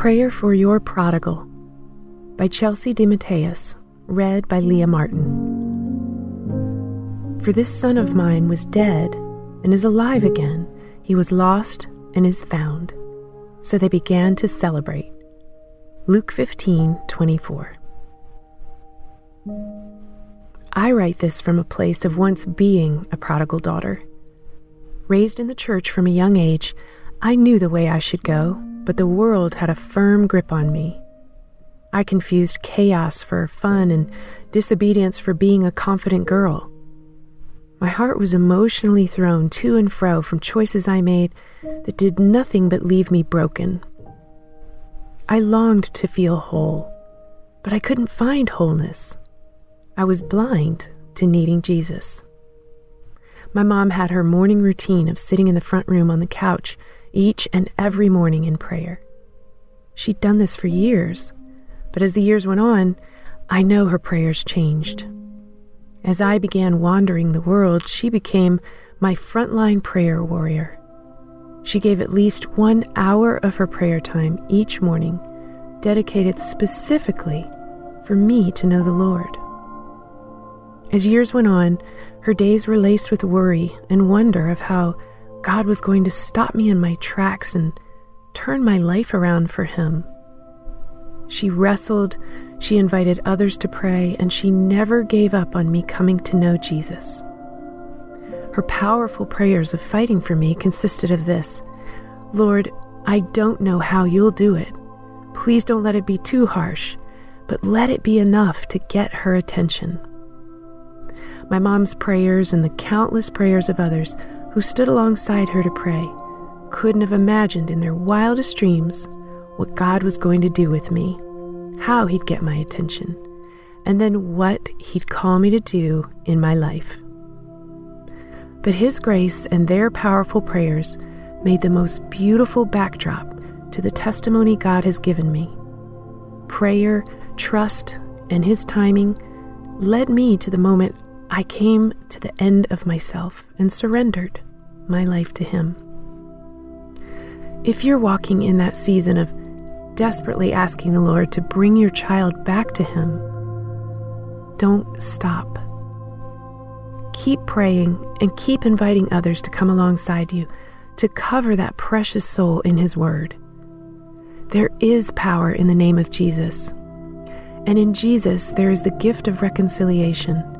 Prayer for Your Prodigal by Chelsea DeMatteis, read by Leah Martin. For this son of mine was dead and is alive again. He was lost and is found. So they began to celebrate. Luke 15 24. I write this from a place of once being a prodigal daughter. Raised in the church from a young age, I knew the way I should go, but the world had a firm grip on me. I confused chaos for fun and disobedience for being a confident girl. My heart was emotionally thrown to and fro from choices I made that did nothing but leave me broken. I longed to feel whole, but I couldn't find wholeness. I was blind to needing Jesus. My mom had her morning routine of sitting in the front room on the couch each and every morning in prayer. She'd done this for years, but as the years went on, I know her prayers changed. As I began wandering the world, she became my frontline prayer warrior. She gave at least one hour of her prayer time each morning, dedicated specifically for me to know the Lord. As years went on, her days were laced with worry and wonder of how God was going to stop me in my tracks and turn my life around for Him. She wrestled, she invited others to pray, and she never gave up on me coming to know Jesus. Her powerful prayers of fighting for me consisted of this Lord, I don't know how you'll do it. Please don't let it be too harsh, but let it be enough to get her attention. My mom's prayers and the countless prayers of others who stood alongside her to pray couldn't have imagined in their wildest dreams what God was going to do with me, how He'd get my attention, and then what He'd call me to do in my life. But His grace and their powerful prayers made the most beautiful backdrop to the testimony God has given me. Prayer, trust, and His timing led me to the moment I came to the end of myself and surrendered my life to Him. If you're walking in that season of desperately asking the Lord to bring your child back to Him, don't stop. Keep praying and keep inviting others to come alongside you to cover that precious soul in His Word. There is power in the name of Jesus. And in Jesus, there is the gift of reconciliation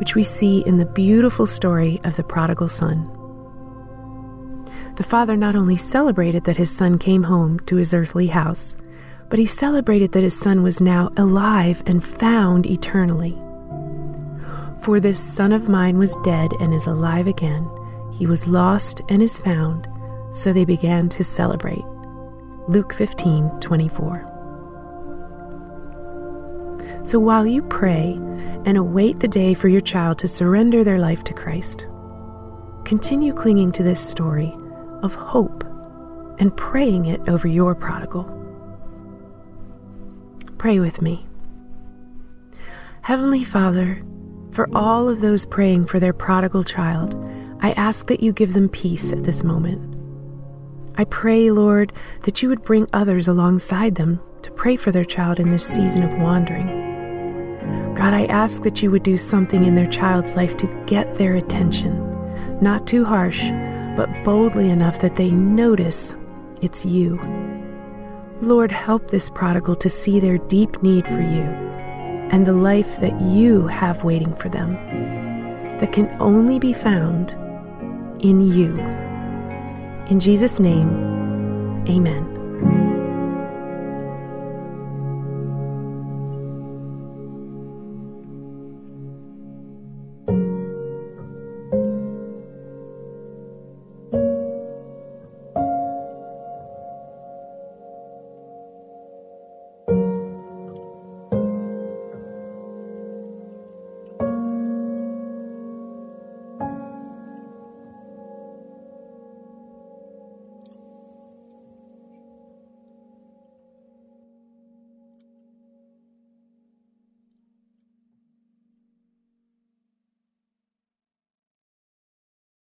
which we see in the beautiful story of the prodigal son. The father not only celebrated that his son came home to his earthly house, but he celebrated that his son was now alive and found eternally. For this son of mine was dead and is alive again. He was lost and is found. So they began to celebrate. Luke 15 24. So while you pray and await the day for your child to surrender their life to Christ, continue clinging to this story of hope and praying it over your prodigal. Pray with me. Heavenly Father, for all of those praying for their prodigal child, I ask that you give them peace at this moment. I pray, Lord, that you would bring others alongside them to pray for their child in this season of wandering. God, I ask that you would do something in their child's life to get their attention. Not too harsh, but boldly enough that they notice it's you. Lord, help this prodigal to see their deep need for you and the life that you have waiting for them that can only be found in you. In Jesus' name, amen.